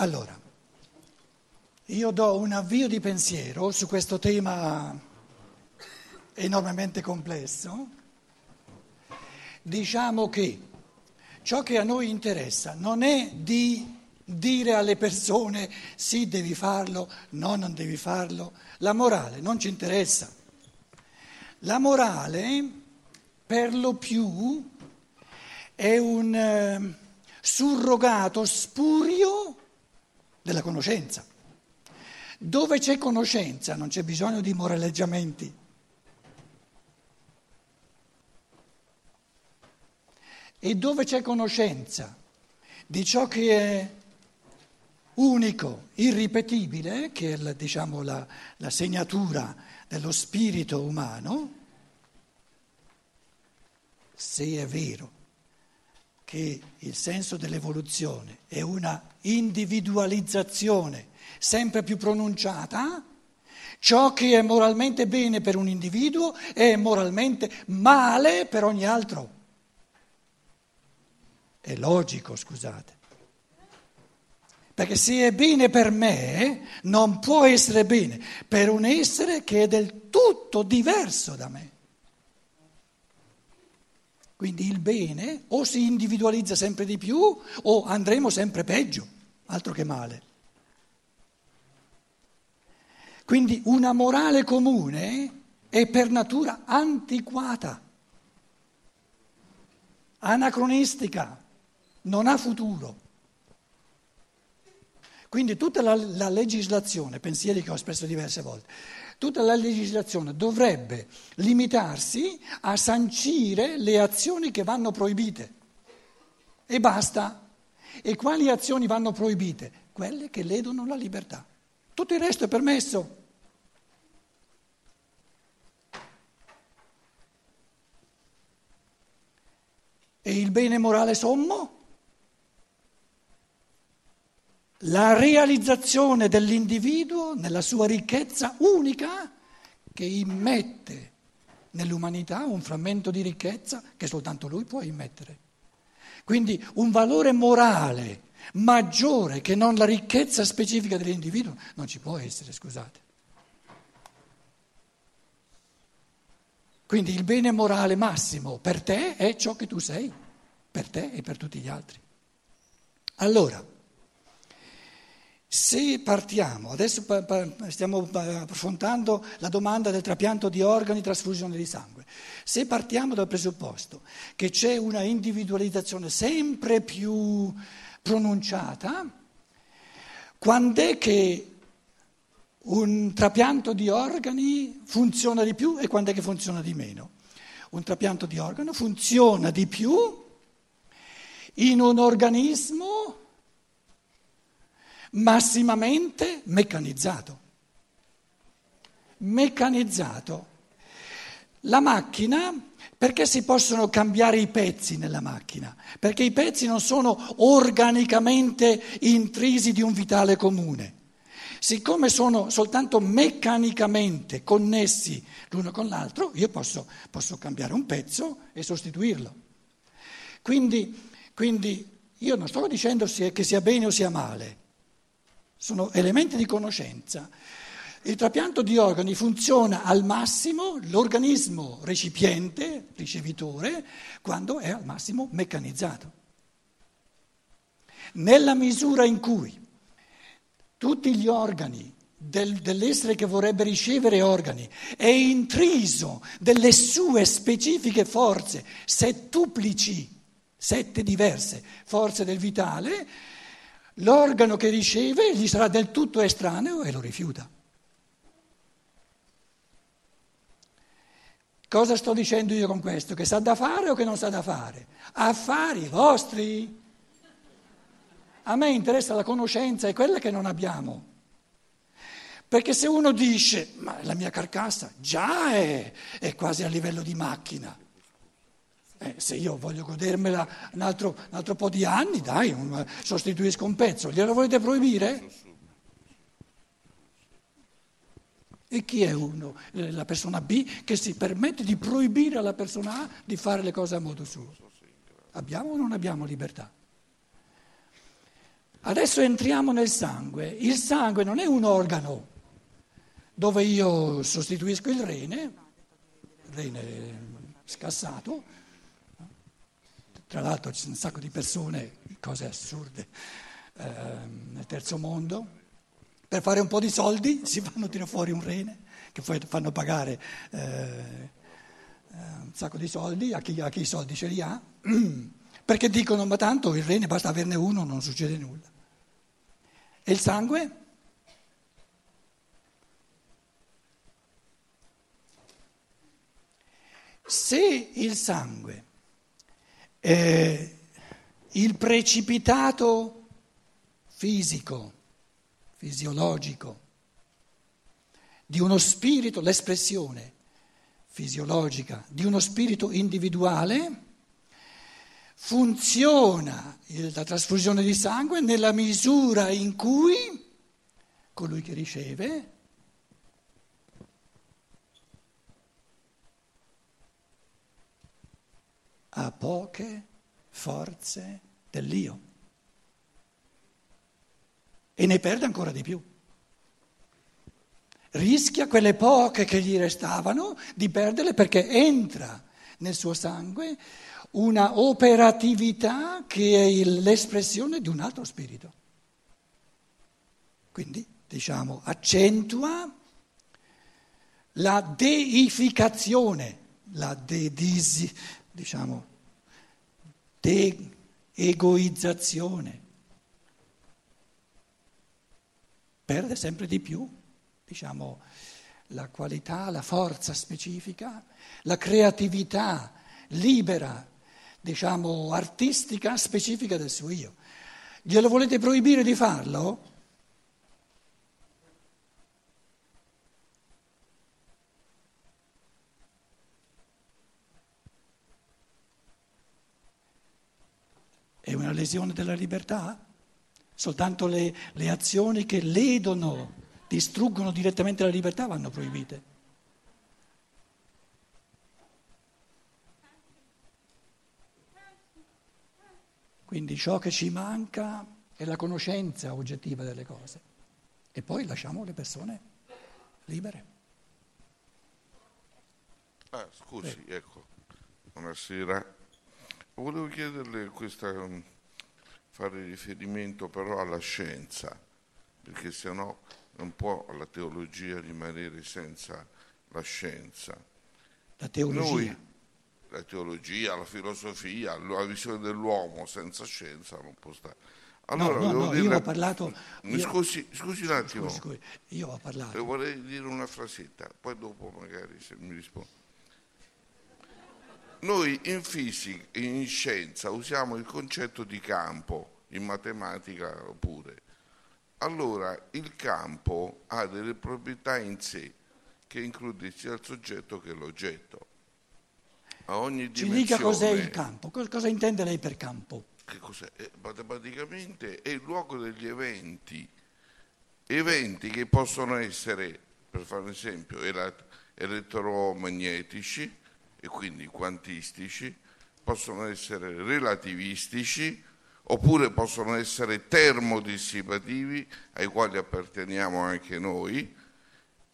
Allora, io do un avvio di pensiero su questo tema enormemente complesso. Diciamo che ciò che a noi interessa non è di dire alle persone sì devi farlo, no non devi farlo. La morale non ci interessa. La morale per lo più è un eh, surrogato spurio della conoscenza. Dove c'è conoscenza non c'è bisogno di moraleggiamenti. E dove c'è conoscenza di ciò che è unico, irripetibile, che è la, diciamo, la, la segnatura dello spirito umano, se è vero che il senso dell'evoluzione è una individualizzazione sempre più pronunciata, ciò che è moralmente bene per un individuo è moralmente male per ogni altro. È logico, scusate. Perché se è bene per me, non può essere bene per un essere che è del tutto diverso da me. Quindi il bene o si individualizza sempre di più o andremo sempre peggio, altro che male. Quindi una morale comune è per natura antiquata, anacronistica, non ha futuro. Quindi tutta la, la legislazione, pensieri che ho espresso diverse volte, Tutta la legislazione dovrebbe limitarsi a sancire le azioni che vanno proibite. E basta. E quali azioni vanno proibite? Quelle che ledono la libertà. Tutto il resto è permesso. E il bene morale sommo? La realizzazione dell'individuo nella sua ricchezza unica che immette nell'umanità un frammento di ricchezza che soltanto lui può immettere. Quindi un valore morale maggiore che non la ricchezza specifica dell'individuo non ci può essere, scusate. Quindi il bene morale massimo per te è ciò che tu sei, per te e per tutti gli altri. Allora, se partiamo, adesso stiamo affrontando la domanda del trapianto di organi, trasfusione di sangue, se partiamo dal presupposto che c'è una individualizzazione sempre più pronunciata, quando è che un trapianto di organi funziona di più e quando è che funziona di meno? Un trapianto di organo funziona di più in un organismo massimamente meccanizzato. Meccanizzato. La macchina, perché si possono cambiare i pezzi nella macchina? Perché i pezzi non sono organicamente intrisi di un vitale comune. Siccome sono soltanto meccanicamente connessi l'uno con l'altro, io posso, posso cambiare un pezzo e sostituirlo. Quindi, quindi io non sto dicendo che sia bene o sia male, sono elementi di conoscenza. Il trapianto di organi funziona al massimo, l'organismo recipiente, ricevitore, quando è al massimo meccanizzato. Nella misura in cui tutti gli organi del, dell'essere che vorrebbe ricevere organi è intriso delle sue specifiche forze, settuplici, sette diverse forze del vitale, l'organo che riceve gli sarà del tutto estraneo e lo rifiuta. Cosa sto dicendo io con questo? Che sa da fare o che non sa da fare? Affari vostri. A me interessa la conoscenza e quella che non abbiamo. Perché se uno dice, ma la mia carcassa già è, è quasi a livello di macchina, eh, se io voglio godermela un altro, un altro po' di anni, dai, un, sostituisco un pezzo. Glielo volete proibire? E chi è uno? Eh, la persona B che si permette di proibire alla persona A di fare le cose a modo suo. Abbiamo o non abbiamo libertà? Adesso entriamo nel sangue. Il sangue non è un organo dove io sostituisco il rene, il rene scassato. Tra l'altro ci sono un sacco di persone, cose assurde, eh, nel terzo mondo. Per fare un po' di soldi si fanno tirare fuori un rene che poi fanno pagare eh, eh, un sacco di soldi a chi, a chi i soldi ce li ha. perché dicono ma tanto il rene basta averne uno, non succede nulla. E il sangue? Se il sangue è il precipitato fisico, fisiologico, di uno spirito, l'espressione fisiologica di uno spirito individuale, funziona la trasfusione di sangue nella misura in cui colui che riceve ha poche forze dell'io e ne perde ancora di più. Rischia quelle poche che gli restavano di perderle perché entra nel suo sangue una operatività che è l'espressione di un altro spirito. Quindi, diciamo, accentua la deificazione, la dedisi, diciamo, de-egoizzazione. Perde sempre di più, diciamo, la qualità, la forza specifica, la creatività libera diciamo, artistica specifica del suo io. Glielo volete proibire di farlo? È una lesione della libertà? Soltanto le, le azioni che ledono, distruggono direttamente la libertà vanno proibite. Quindi ciò che ci manca è la conoscenza oggettiva delle cose. E poi lasciamo le persone libere. Ah, scusi, eh. ecco, buonasera. Volevo chiederle questa, um, fare riferimento però alla scienza, perché sennò non può la teologia rimanere senza la scienza. La teologia? Noi, la teologia, la filosofia, la visione dell'uomo senza scienza non può stare. Allora, no, no, no, io ho parlato... Mi scusi, scusi un attimo. Scusi, scusi, io ho parlato... E vorrei dire una frasetta, poi dopo magari se mi risponde. Noi in fisica, in scienza, usiamo il concetto di campo, in matematica pure. Allora, il campo ha delle proprietà in sé che include sia il soggetto che l'oggetto a ogni Ci dica cos'è il campo, cosa intende lei per campo? Che cos'è? Eh, matematicamente è il luogo degli eventi, eventi che possono essere, per fare un esempio, elettromagnetici e quindi quantistici, possono essere relativistici oppure possono essere termodissipativi ai quali apparteniamo anche noi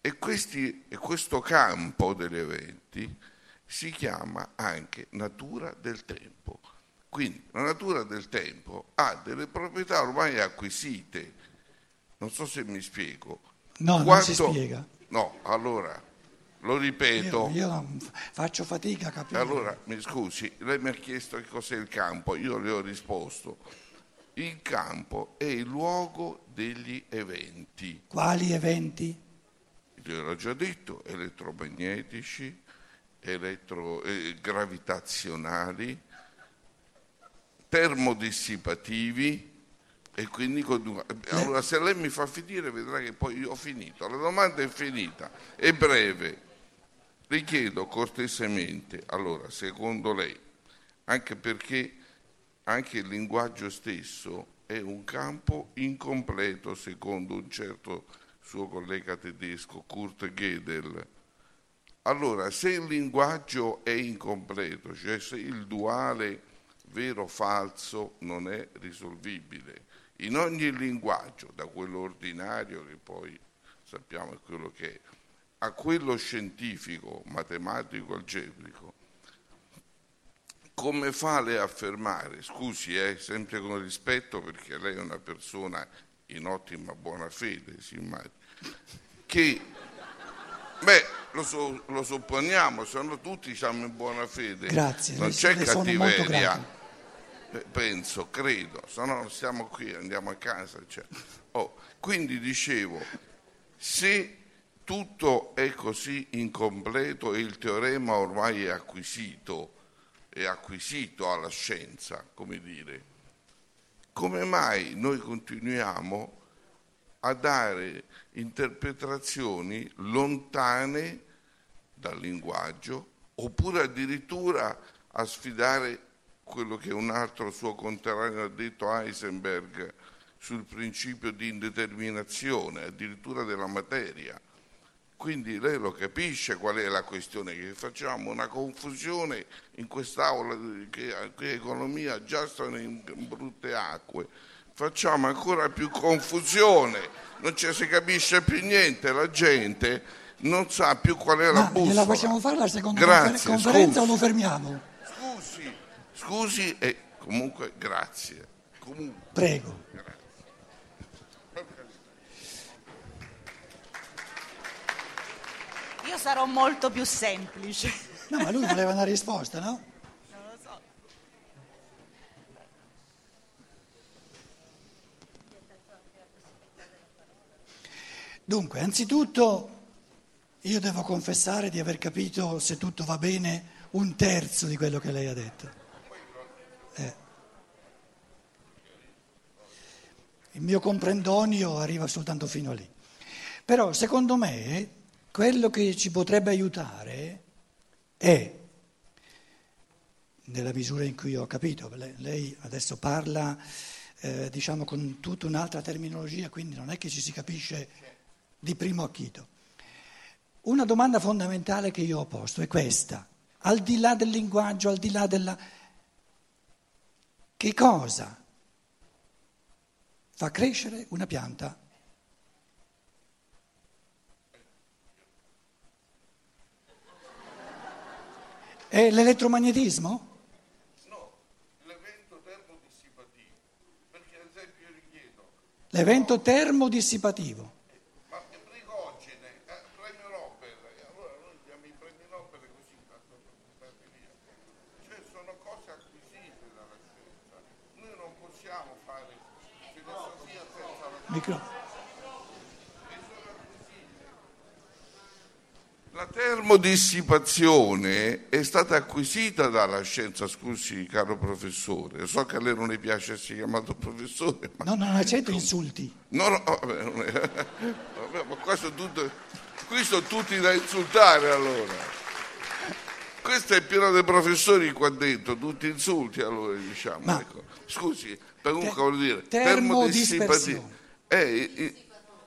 e, questi, e questo campo degli eventi si chiama anche natura del tempo. Quindi la natura del tempo ha delle proprietà ormai acquisite. Non so se mi spiego. No, Quanto... non si spiega. No, allora lo ripeto. Io, io, faccio fatica a capire. Allora, mi scusi, lei mi ha chiesto che cos'è il campo, io le ho risposto. Il campo è il luogo degli eventi. Quali eventi? Io l'ho già detto, elettromagnetici, elettro, eh, gravitazionali, termodissipativi e quindi continua. Allora se lei mi fa finire vedrà che poi io ho finito. La domanda è finita, è breve. Le chiedo cortesemente, allora, secondo lei, anche perché anche il linguaggio stesso è un campo incompleto, secondo un certo suo collega tedesco, Kurt Gödel, allora, se il linguaggio è incompleto, cioè se il duale vero-falso non è risolvibile, in ogni linguaggio, da quello ordinario che poi sappiamo è quello che è, a quello scientifico, matematico, algebrico, come fa lei a affermare, scusi, eh, sempre con rispetto perché lei è una persona in ottima buona fede, si immagina, che, beh, lo, so, lo supponiamo, sono tutti siamo in buona fede, Grazie, non c'è cattiveria. Eh, penso, credo, se no non stiamo qui, andiamo a casa. cioè. Oh, quindi dicevo, se tutto è così incompleto e il teorema ormai è acquisito, è acquisito alla scienza, come dire, come mai noi continuiamo a dare interpretazioni lontane dal linguaggio oppure addirittura a sfidare quello che un altro suo conterraneo ha detto Heisenberg sul principio di indeterminazione, addirittura della materia. Quindi lei lo capisce qual è la questione, che facciamo una confusione in quest'aula che qui economia già sono in brutte acque, facciamo ancora più confusione, non ci si capisce più niente, la gente non sa più qual è la Ma bussola. gliela facciamo fare la seconda Grazie, confer- conferenza o scusi. lo fermiamo? Scusi, scusi e comunque grazie. Comunque, Prego. Io sarò molto più semplice. No, ma lui voleva una risposta, no? Non lo so. Dunque, anzitutto io devo confessare di aver capito, se tutto va bene, un terzo di quello che lei ha detto. Eh. Il mio comprendonio arriva soltanto fino a lì. Però, secondo me, quello che ci potrebbe aiutare è, nella misura in cui ho capito, lei- adesso parla, eh, diciamo, con tutta un'altra terminologia, quindi non è che ci si capisce di primo acchito. Una domanda fondamentale che io ho posto è questa, al di là del linguaggio, al di là della... Che cosa fa crescere una pianta? È l'elettromagnetismo? no, l'evento termodissipativo, perché ad esempio io richiedo, L'evento termodissipativo. ma che Prigogine, eh, premio Nobel, e allora noi diamo i premi Nobel così, tanto via. Cioè sono cose acquisite dalla scienza, noi non possiamo fare filosofia senza la Micro- La termodissipazione è stata acquisita dalla scienza, scusi caro professore, so che a lei non le piace essere chiamato professore, ma No, non accetto insulti. no, no, vabbè, non è- vabbè, ma qua sono, tutto- qui sono tutti da insultare allora. Questo è pieno di professori qua dentro, tutti insulti allora diciamo. Ma- ecco. Scusi, comunque voglio dire, termodissipativa. Eh,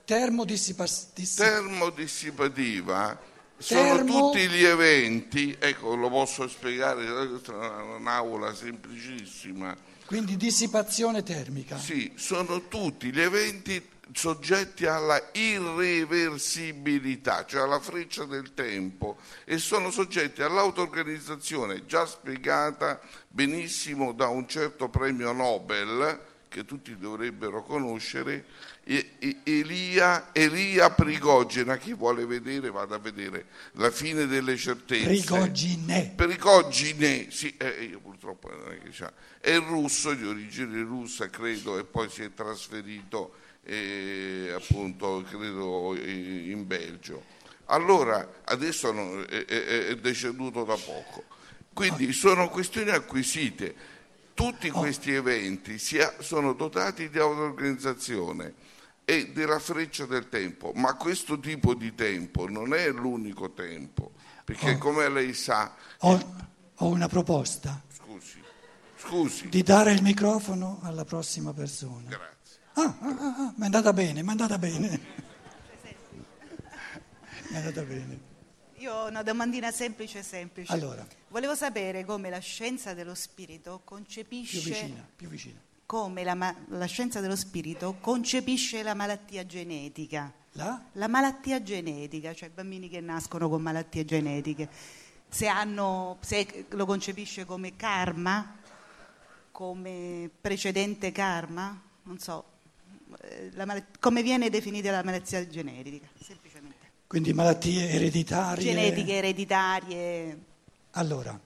Termodissipazione. termodissipativa sono tutti gli eventi, ecco lo posso spiegare, questa è una- un'aula semplicissima, Quindi dissipazione termica. sì, sono tutti gli eventi soggetti alla irreversibilità, cioè alla freccia del tempo e sono soggetti all'auto-organizzazione già spiegata benissimo da un certo premio Nobel che tutti dovrebbero conoscere, Elia, Elia Prigogina, chi vuole vedere vada a vedere la fine delle certezze. Prigogine. Prigogine, sì, eh, io purtroppo non è che c'ha. È russo, di origine russa, credo, e poi si è trasferito eh, appunto, credo, in Belgio. Allora, adesso è, è- è deceduto da poco. Quindi sono questioni acquisite. Tutti questi eventi sono dotati di auto-organizzazione e della freccia del tempo, ma questo tipo di tempo non è l'unico tempo, perché Oh. come lei sa, Ho, ho una proposta. scusi, scusi, Di dare il microfono alla prossima persona. grazie. Ah, ah, ah, ah, mi è andata bene, mi è andata bene. Mi è andata bene. Io ho una domandina semplice semplice. Allora. Volevo sapere come la scienza dello spirito Più concepisce vicina, più vicina. come la, ma- la scienza dello spirito concepisce la malattia genetica. La? La malattia genetica, cioè bambini che nascono con malattie genetiche, se, hanno, se lo concepisce come karma, come precedente karma, non so, eh, mal- come viene definita la malattia genetica, semplicemente. Quindi malattie ereditarie. Genetiche ereditarie. Allora,